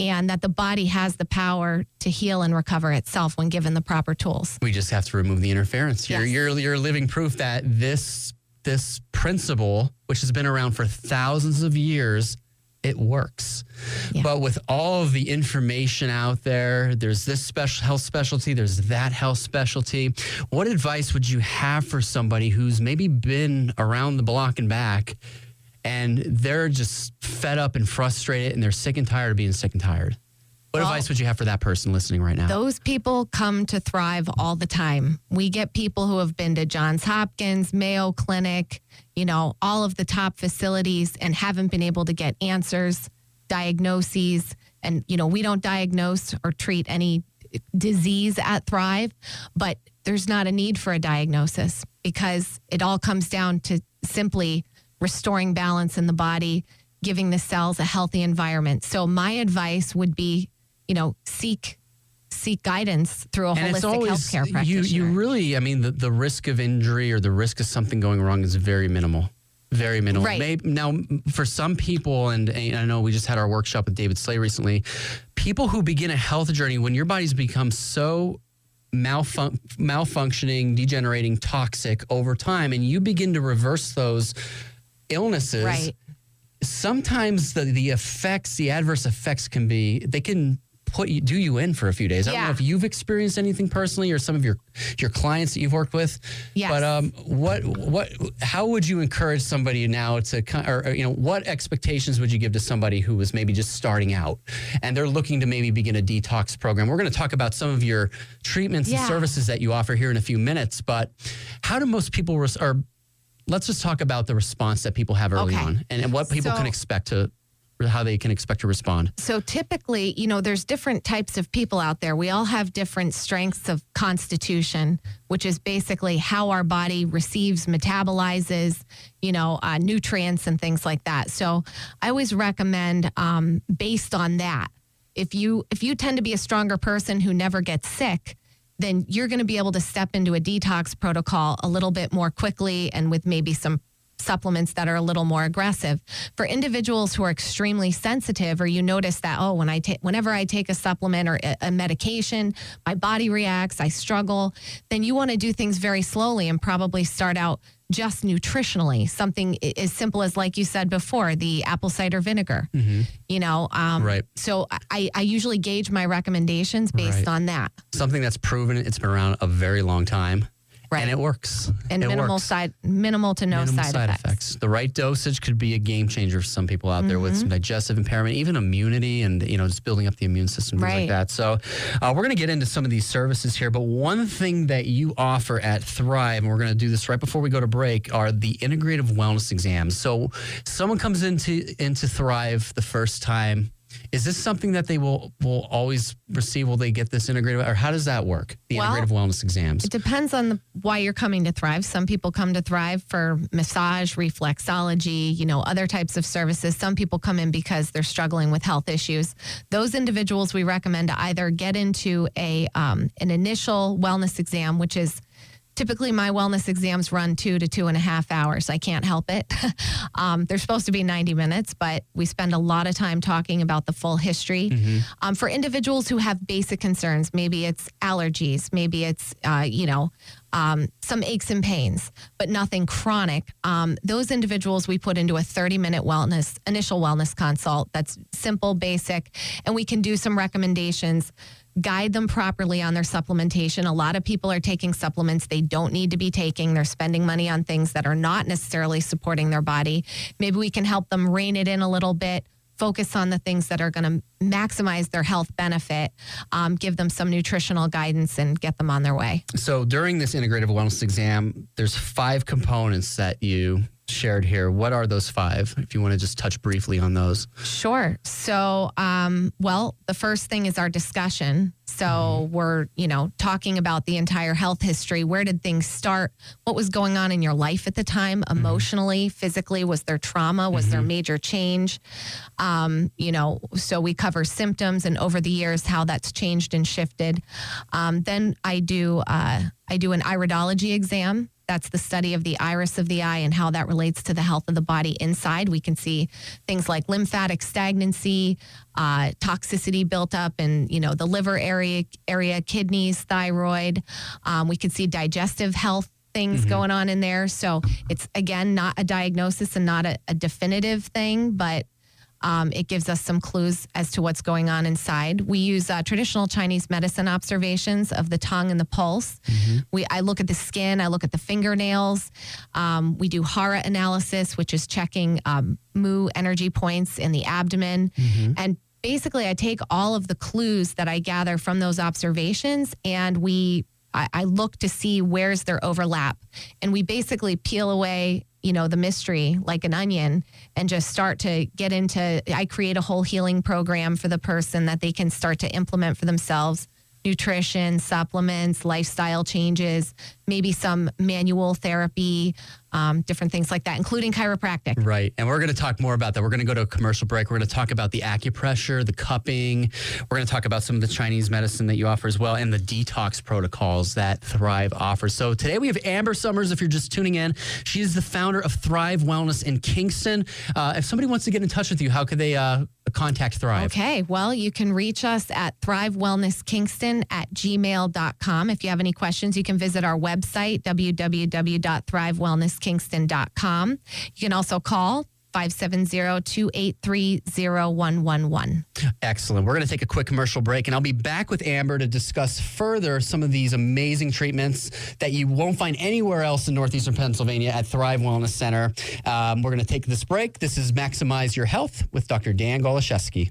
S11: and that the body has the power to heal and recover itself when given the proper tools.
S3: We just have to remove the interference. You're, you're, you're living proof that this this principle, which has been around for thousands of years, it works. But with all of the information out there, there's this special health specialty, there's that health specialty. What advice would you have for somebody who's maybe been around the block and back and they're just fed up and frustrated and they're sick and tired of being sick and tired? What
S11: Well-
S3: advice would you have for that person listening right now?
S11: Those people come to Thrive all the time. We get people who have been to Johns Hopkins, Mayo Clinic, you know, all of the top facilities and haven't been able to get answers, diagnoses. And, you know, we don't diagnose or treat any disease at Thrive, but there's not a need for a diagnosis because it all comes down to simply restoring balance in the body, giving the cells a healthy environment. So my advice would be, you know, seek seek guidance through a
S3: and
S11: holistic
S3: always
S11: healthcare
S3: you
S11: practitioner.
S3: you really i mean the, the risk of injury or the risk of something going wrong is very minimal very minimal.
S11: Right.
S3: Maybe, now, for some people, and, and I know we just had our workshop with David Slay recently, people who begin a health journey when your body's become so malfun- malfunctioning, degenerating, toxic over time, and you begin to reverse those illnesses.
S11: Right.
S3: Sometimes the, the effects, the adverse effects can be, they can put you, do you in for a few days. I don't know if you've experienced anything personally or some of your, your clients that you've worked with.
S11: Yes.
S3: But um, what, what, how would you encourage somebody now to, or, or, you know, what expectations would you give to somebody who was maybe just starting out and they're looking to maybe begin a detox program? We're going to talk about some of your treatments and services that you offer here in a few minutes, but how do most people, res- or let's just talk about the response that people have early
S11: Okay.
S3: on and, and what people
S11: So-
S3: can expect to, how they can expect to respond.
S11: So typically, you know, there's different types of people out there. We all have different strengths of constitution, which is basically how our body receives, metabolizes, you know, uh, nutrients and things like that. So I always recommend, um, based on that, if you if you tend to be a stronger person who never gets sick, then you're going to be able to step into a detox protocol a little bit more quickly and with maybe some supplements that are a little more aggressive. For individuals who are extremely sensitive or you notice that oh when I take whenever I take a supplement or a, a medication, my body reacts, I struggle, then you want to do things very slowly and probably start out just nutritionally, something as simple as like you said before, the apple cider vinegar. You know, um,
S3: Right.
S11: So I, I usually gauge my recommendations based
S3: Right.
S11: on that.
S3: Something that's proven, it's been around a very long time. And it works.
S11: and
S3: It
S11: minimal
S3: works.
S11: side minimal to no
S3: minimal
S11: side, effects.
S3: The right dosage could be a game changer for some people out there with
S11: Mhm.
S3: some digestive impairment, even immunity, and you know just building up the immune system, things
S11: Right.
S3: like that. So uh, we're going to get into some of these services here, but one thing that you offer at Thrive, and we're going to do this right before we go to break, are the integrative wellness exams. So someone comes into into Thrive the first time. Is this something that they will will always receive? Will they get this integrative, or how does that work? The
S11: Well,
S3: integrative wellness exams.
S11: It depends on the, why you're coming to Thrive. Some people come to Thrive for massage, reflexology, you know, other types of services. Some people come in because they're struggling with health issues. Those individuals we recommend to either get into a um, an initial wellness exam, which is typically my wellness exams run two to two and a half hours. I can't help it. (laughs) um, they're supposed to be 90 minutes, but we spend a lot of time talking about the full history. Um, for individuals who have basic concerns, maybe it's allergies, maybe it's, uh, you know, um, some aches and pains, but nothing chronic. Um, those individuals we put into a 30 minute wellness, initial wellness consult that's simple, basic, and we can do some recommendations guide them properly on their supplementation. A lot of people are taking supplements they don't need to be taking. They're spending money on things that are not necessarily supporting their body. Maybe we can help them rein it in a little bit. Focus on the things that are going to maximize their health benefit, um, give them some nutritional guidance, and get them on their way.
S3: So during this integrative wellness exam, there's five components that you shared here. What are those five? If you want to just touch briefly on those.
S11: Sure. So, um, well, the first thing is our discussion. So we're, you know, talking about the entire health history. Where did things start? What was going on in your life at the time, emotionally, physically? Was there trauma? Was there major change? Um, you know, so we cover symptoms and over the years how that's changed and shifted. Um, then I do uh, I do an iridology exam. That's the study of the iris of the eye and how that relates to the health of the body inside. We can see things like lymphatic stagnancy, uh, toxicity built up in you know the liver area, area, kidneys, thyroid. Um, we can see digestive health things going on in there. So it's again not a diagnosis and not a, a definitive thing, but um, it gives us some clues as to what's going on inside. We use uh, traditional Chinese medicine observations of the tongue and the pulse. We I look at the skin, I look at the fingernails. Um, we do Hara analysis, which is checking um, mu energy points in the abdomen, and basically I take all of the clues that I gather from those observations, and we I, I look to see where's their overlap, and we basically peel away you know the mystery like an onion and just start to get into i create a whole healing program for the person that they can start to implement for themselves. Nutrition supplements lifestyle changes maybe some manual therapy um, different things like that, including chiropractic.
S3: Right. And we're going to talk more about that. We're going to go to a commercial break. We're going to talk about the acupressure, the cupping. We're going to talk about some of the Chinese medicine that you offer as well and the detox protocols that Thrive offers. So today we have Amber Summers. If you're just tuning in, she is the founder of Thrive Wellness in Kingston. Uh, if somebody wants to get in touch with you, how could they uh, contact Thrive?
S11: Okay, well, you can reach us at Thrive Wellness Kingston at gmail.com. If you have any questions, you can visit our website, www.thrivewellnesskingston.com. You can also call 570-283-0111.
S3: Excellent. We're going to take a quick commercial break, and I'll be back with Amber to discuss further some of these amazing treatments that you won't find anywhere else in northeastern Pennsylvania at Thrive Wellness Center. Um, we're going to take this break. This is Maximize Your Health with Dr. Dan Goloszewski.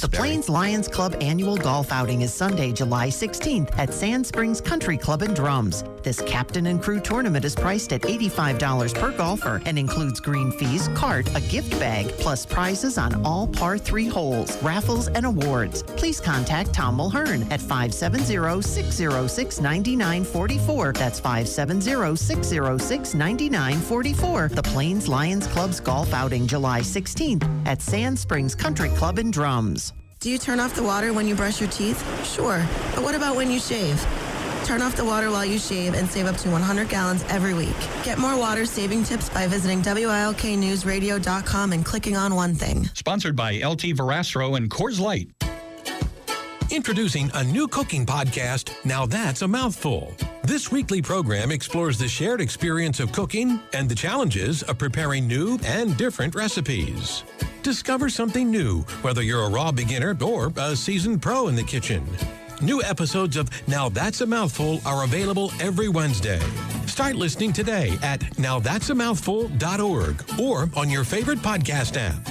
S12: The Plains Lions Club annual golf outing is Sunday, July 16th at Sand Springs Country Club and Drums. This captain and crew tournament is priced at $85 per golfer and includes green fees, cart, a gift bag, plus prizes on all par three holes, raffles, and awards. Please contact Tom Mulhern at 570-606-9944. That's 570-606-9944. The Plains Lions Club's golf outing July 16th at Sand Springs Country Club and Drums.
S13: Do you turn off the water when you brush your teeth? Sure. But what about when you shave? Turn off the water while you shave and save up to 100 gallons every week. Get more water saving tips by visiting WILKNewsRadio.com and clicking on one thing.
S14: Sponsored by LT Verrastro and Coors Light.
S15: Introducing a new cooking podcast, Now That's a Mouthful. This weekly program explores the shared experience of cooking and the challenges of preparing new and different recipes. Discover something new, whether you're a raw beginner or a seasoned pro in the kitchen. New episodes of Now That's a Mouthful are available every Wednesday. Start listening today at nowthat'samouthful.org or on your favorite podcast app.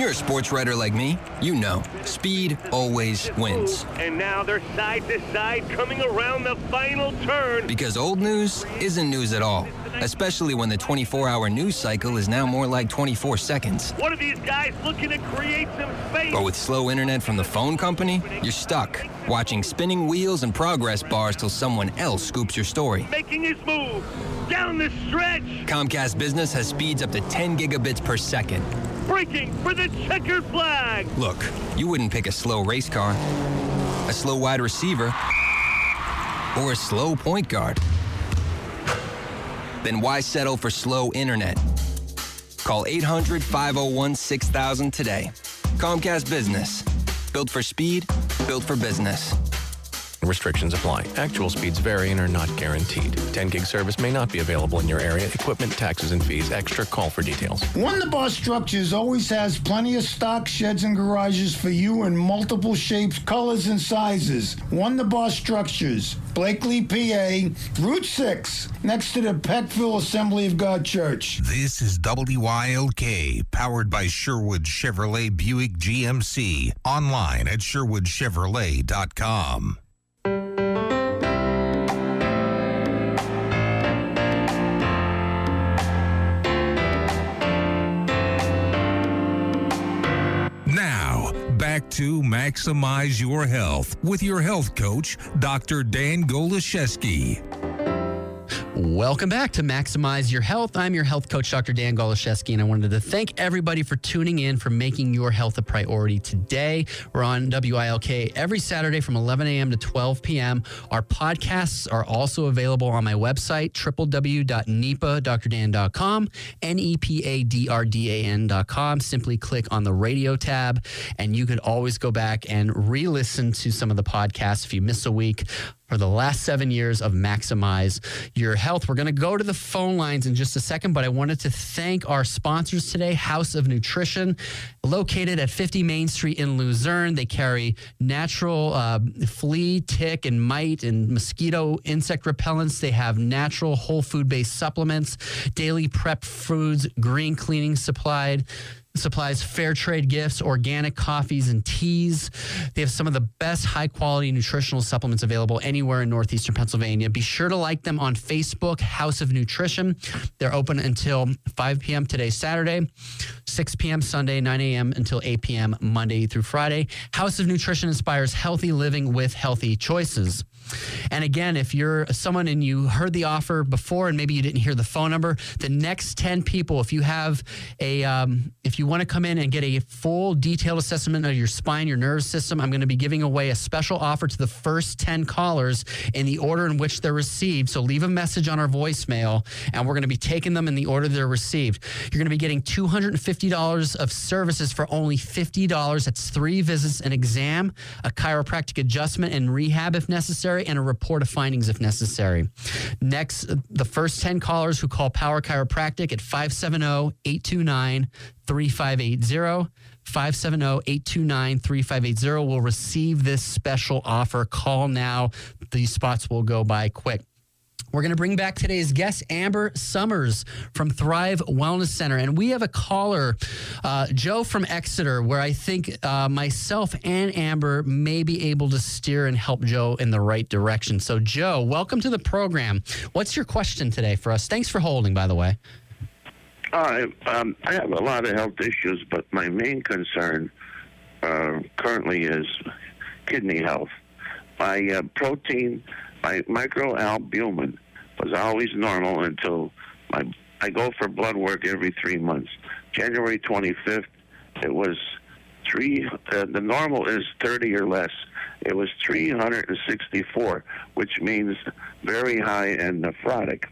S16: When you're a sports writer like me, you know speed always wins.
S17: And now they're side to side coming around the final turn.
S16: Because old news isn't news at all, especially when the 24 hour news cycle is now more like 24 seconds.
S17: One of these guys looking to create some space.
S16: But with slow internet from the phone company, you're stuck watching spinning wheels and progress bars till someone else scoops your story.
S17: Making his move down the stretch.
S16: Comcast Business has speeds up to 10 gigabits per second.
S17: Breaking for the checkered flag.
S16: Look, you wouldn't pick a slow race car, a slow wide receiver, or a slow point guard. Then why settle for slow internet? Call 800 501 6000 today. Comcast Business. Built for speed, built for business.
S18: Restrictions apply. Actual speeds vary and are not guaranteed. 10 gig service may not be available in your area. Equipment, taxes, and fees extra. Call for details.
S19: Wonderbar Structures always has plenty of stock sheds and garages for you in multiple shapes, colors, and sizes. Wonderbar Structures, Blakely, PA, Route 6, next to the Peckville Assembly of God Church.
S2: This is WYLK, powered by Sherwood Chevrolet Buick GMC. Online at sherwoodchevrolet.com. to Maximize Your Health with your health coach, Dr. Dan Goloszewski.
S3: Welcome back to Maximize Your Health. I'm your health coach, Dr. Dan Goloszewski, and I wanted to thank everybody for tuning in for making your health a priority today. We're on WILK every Saturday from 11 a.m. to 12 p.m. Our podcasts are also available on my website, www.nepadrdan.com, N-E-P-A-D-R-D-A-N.com. Simply click on the radio tab, and you could always go back and re-listen to some of the podcasts if you miss a week for the last seven years of Maximize Your Health. We're going to go to the phone lines in just a second, but I wanted to thank our sponsors today House of Nutrition, located at 50 Main Street in Luzerne. They carry natural uh, flea, tick, and mite and mosquito insect repellents. They have natural whole food based supplements, daily prep foods, green cleaning supplied supplies fair trade gifts, organic coffees and teas. They have some of the best high quality nutritional supplements available anywhere in northeastern Pennsylvania. Be sure to like them on Facebook, House of Nutrition. They're open until 5 p.m. today, Saturday, 6 p.m. Sunday, 9 a.m. until 8 p.m. Monday through Friday. House of Nutrition inspires healthy living with healthy choices. And again, if you're someone and you heard the offer before and maybe you didn't hear the phone number, the next 10 people, if you have a, um, if you want to come in and get a full detailed assessment of your spine, your nervous system, I'm going to be giving away a special offer to the first 10 callers in the order in which they're received. So leave a message on our voicemail and we're going to be taking them in the order they're received. You're going to be getting $250 of services for only $50. That's three visits, an exam, a chiropractic adjustment, and rehab if necessary, and a report of findings if necessary. Next, the first 10 callers who call Power Chiropractic at 570 829 3580. 570-829-3580 will receive this special offer. Call now. These spots will go by quick. We're going to bring back today's guest, Amber Summers from Thrive Wellness Center. And we have a caller, uh, Joe from Exeter, where I think uh, myself and Amber may be able to steer and help Joe in the right direction. So, Joe, welcome to the program. What's your question today for us? Thanks for holding, by the way.
S20: I um, I have a lot of health issues, but my main concern uh, currently is kidney health. My uh, protein, my microalbumin was always normal until my I go for blood work every three months. January 25th, it was three. Uh, the normal is 30 or less. It was 364, which means very high and nephrotic.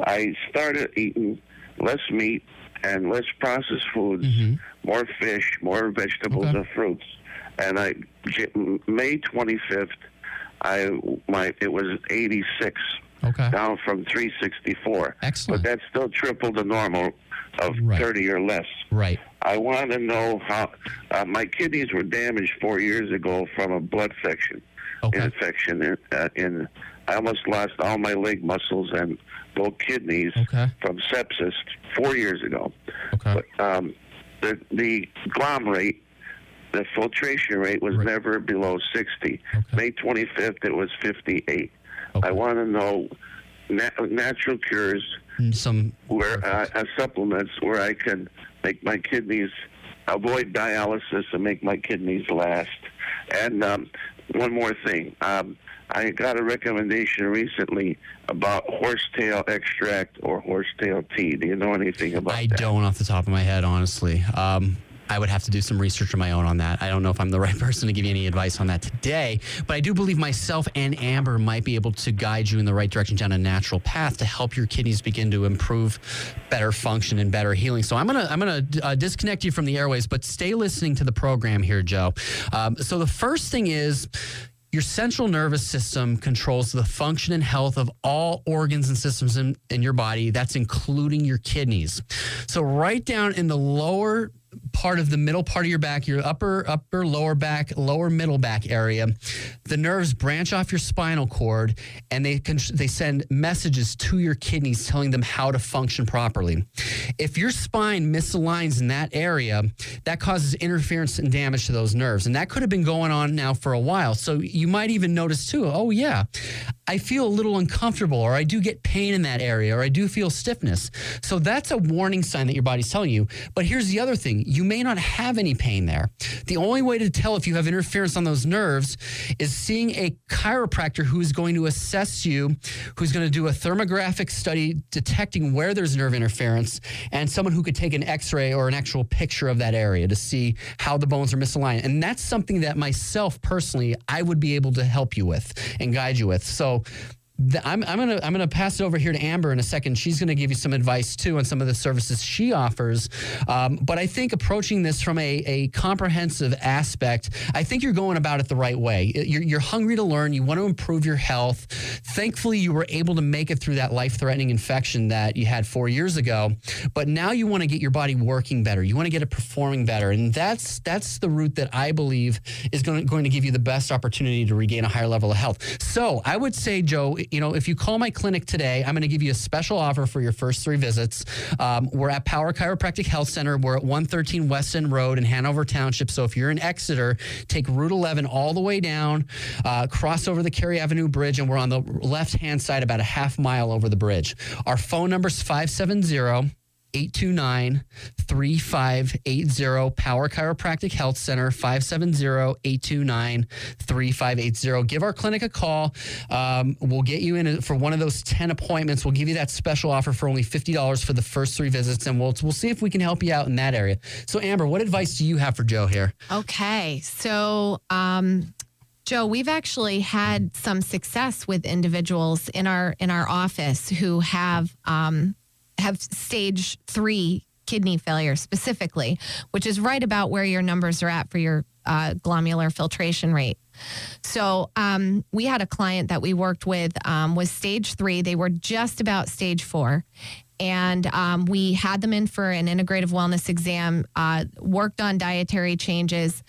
S20: I started eating less meat and less processed foods, more fish, more vegetables and fruits. And I May 25th, I my it was 86.
S3: Okay.
S20: Down from 364.
S3: Excellent.
S20: But that's still triple the normal of 30 or less.
S3: Right.
S20: I want to know how uh, my kidneys were damaged four years ago from a blood infection. Okay. Infection in, uh, in I almost lost all my leg muscles and both kidneys from sepsis four years ago.
S3: Okay.
S20: But, um, the the glom rate, the filtration rate was never below 60. May 25th, it was 58. I want to know na- natural cures,
S3: some
S20: where uh, uh, supplements where I can make my kidneys avoid dialysis and make my kidneys last. And um, one more thing. Um, I got a recommendation recently about horsetail extract or horsetail tea. Do you know anything about
S3: I
S20: that?
S3: I don't off the top of my head, honestly. Um, I would have to do some research of my own on that. I don't know if I'm the right (laughs) person to give you any advice on that today, but I do believe myself and Amber might be able to guide you in the right direction down a natural path to help your kidneys begin to improve better function and better healing. So I'm gonna I'm gonna uh, disconnect you from the airways, but stay listening to the program here, Joe. Um, so the first thing is. Your central nervous system controls the function and health of all organs and systems in, in your body. That's including your kidneys. So, right down in the lower part of the middle part of your back, your upper, upper, lower back, lower middle back area, the nerves branch off your spinal cord and they can, they send messages to your kidneys telling them how to function properly. If your spine misaligns in that area, that causes interference and damage to those nerves. And that could have been going on now for a while. So you might even notice too, oh yeah, I feel a little uncomfortable, or I do get pain in that area, or I do feel stiffness. So that's a warning sign that your body's telling you. But here's the other thing you may not have any pain there. The only way to tell if you have interference on those nerves is seeing a chiropractor who is going to assess you, who's going to do a thermographic study detecting where there's nerve interference, and someone who could take an x ray or an actual picture of that area to see how the bones are misaligned. And that's something that myself personally, I would be able to help you with and guide you with. So the, I'm, I'm gonna I'm gonna pass it over here to Amber in a second. She's gonna give you some advice too on some of the services she offers. Um, but I think approaching this from a, a comprehensive aspect, I think you're going about it the right way. You're, you're hungry to learn. You want to improve your health. Thankfully, you were able to make it through that life-threatening infection that you had four years ago. But now you want to get your body working better. You want to get it performing better, and that's that's the route that I believe is going going to give you the best opportunity to regain a higher level of health. So I would say, Joe you know, if you call my clinic today, I'm going to give you a special offer for your first three visits. Um, we're at Power Chiropractic Health Center. We're at 113 West End Road in Hanover Township. So if you're in Exeter, take Route 11 all the way down, uh, cross over the Carey Avenue Bridge, and we're on the left hand side about a half mile over the bridge. Our phone number is 570- 829 3580 Power Chiropractic Health Center 570 829 3580. Give our clinic a call. Um, we'll get you in for one of those 10 appointments. We'll give you that special offer for only $50 for the first three visits, and we'll, we'll see if we can help you out in that area. So, Amber, what advice do you have for Joe here?
S11: Okay. So, um, Joe, we've actually had some success with individuals in our in our office who have um, have stage three kidney failure specifically, which is right about where your numbers are at for your uh, glomerular filtration rate. So um, we had a client that we worked with um, was stage three. They were just about stage four. And um, we had them in for an integrative wellness exam, uh, worked on dietary changes,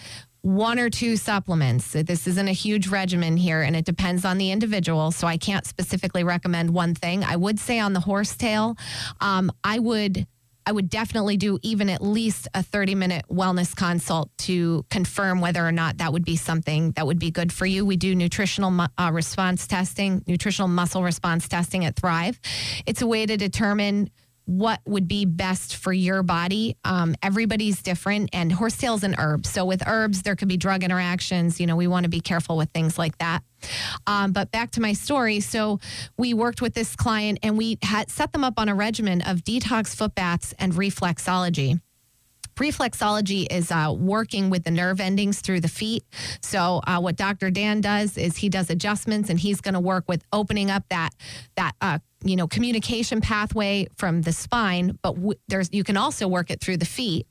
S11: one or two supplements. This isn't a huge regimen here, and it depends on the individual. So I can't specifically recommend one thing. I would say on the horsetail, um, I would. I would definitely do even at least a 30 minute wellness consult to confirm whether or not that would be something that would be good for you. We do nutritional uh, response testing, nutritional muscle response testing at Thrive. It's a way to determine what would be best for your body. Um, everybody's different, and horsetails and herbs. So with herbs, there could be drug interactions. You know, we want to be careful with things like that. Um, but back to my story. So we worked with this client, and we had set them up on a regimen of detox foot baths and reflexology. Reflexology is uh, working with the nerve endings through the feet. So uh, what Dr. Dan does is he does adjustments, and he's going to work with opening up that that uh, you know communication pathway from the spine, but w- there's you can also work it through the feet,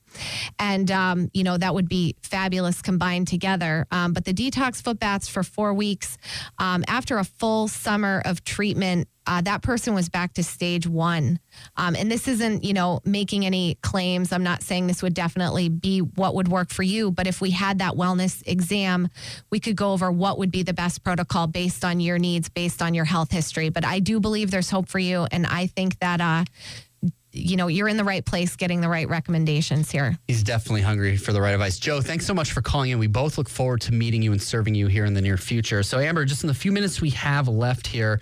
S11: and um, you know that would be fabulous combined together. Um, but the detox foot baths for four weeks um, after a full summer of treatment. Uh, that person was back to stage one. Um, and this isn't, you know, making any claims. I'm not saying this would definitely be what would work for you, but if we had that wellness exam, we could go over what would be the best protocol based on your needs, based on your health history. But I do believe there's hope for you. And I think that, uh, you know, you're in the right place getting the right recommendations here.
S3: He's definitely hungry for the right advice. Joe, thanks so much for calling in. We both look forward to meeting you and serving you here in the near future. So, Amber, just in the few minutes we have left here,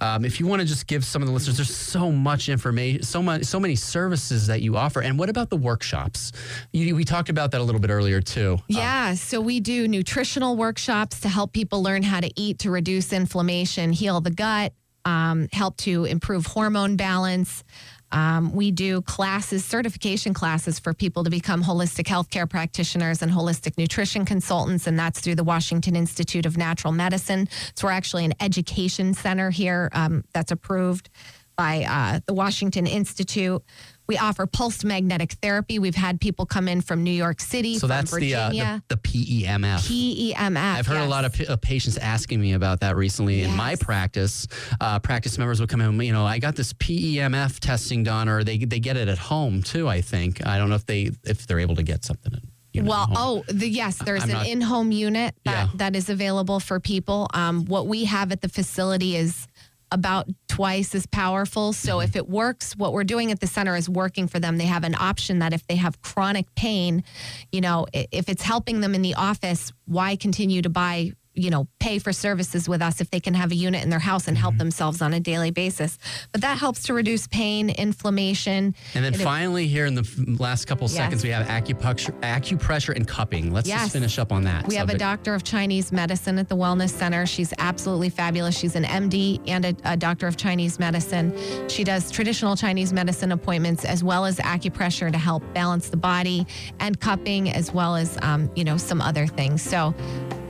S3: um, if you want to just give some of the listeners, there's so much information, so much, so many services that you offer. And what about the workshops? You, we talked about that a little bit earlier too.
S11: Yeah, so we do nutritional workshops to help people learn how to eat to reduce inflammation, heal the gut, um, help to improve hormone balance. Um, we do classes, certification classes for people to become holistic healthcare practitioners and holistic nutrition consultants, and that's through the Washington Institute of Natural Medicine. So we're actually an education center here um, that's approved by uh, the Washington Institute. We offer pulsed magnetic therapy. We've had people come in from New York City,
S3: So
S11: from
S3: that's the, uh, the the PEMF.
S11: PEMF.
S3: I've heard a lot of, p- of patients asking me about that recently in my practice. Uh, practice members would come in, you know, I got this PEMF testing done, or they they get it at home too. I think I don't know if they if they're able to get something. you know,
S11: well, oh, the, yes, there's
S3: I'm
S11: an
S3: not-
S11: in-home unit that,
S3: Yeah.
S11: that is available for people. Um, what we have at the facility is about twice as powerful. So if it works, what we're doing at the center is working for them. They have an option that if they have chronic pain, you know, if it's helping them in the office, why continue to buy you know, pay for services with us if they can have a unit in their house and
S3: Mm-hmm.
S11: help themselves on a daily basis. But that helps to reduce pain, inflammation.
S3: And then finally, here in the last couple
S11: Yes.
S3: seconds, we have acupuncture, acupressure and cupping. Let's
S11: Yes.
S3: just finish up on that.
S11: We have a doctor of Chinese medicine at the Wellness Center. She's absolutely fabulous. She's an MD and a, a doctor of Chinese medicine. She does traditional Chinese medicine appointments as well as acupressure to help balance the body and cupping as well as, um, you know, some other things. So,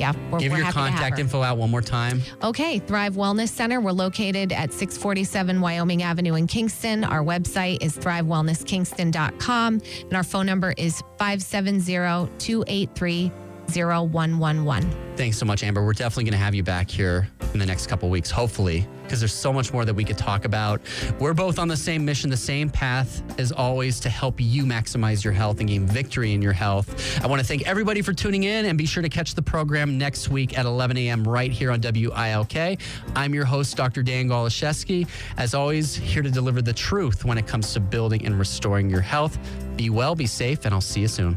S11: yeah, we're,
S3: Give
S11: we're
S3: your
S11: happy to have
S3: contact info out one more time.
S11: Okay, Thrive Wellness Center. We're located at 647 Wyoming Avenue in Kingston. Our website is thrivewellnesskingston.com and our phone number is 570 283 0111.
S3: Thanks so much, Amber. We're definitely going to have you back here in the next couple weeks, hopefully, because there's so much more that we could talk about. We're both on the same mission, the same path as always to help you maximize your health and gain victory in your health. I want to thank everybody for tuning in and be sure to catch the program next week at 11 a.m. right here on WILK. I'm your host, Dr. Dan Goloszewski. As always, here to deliver the truth when it comes to building and restoring your health. Be well, be safe, and I'll see you soon.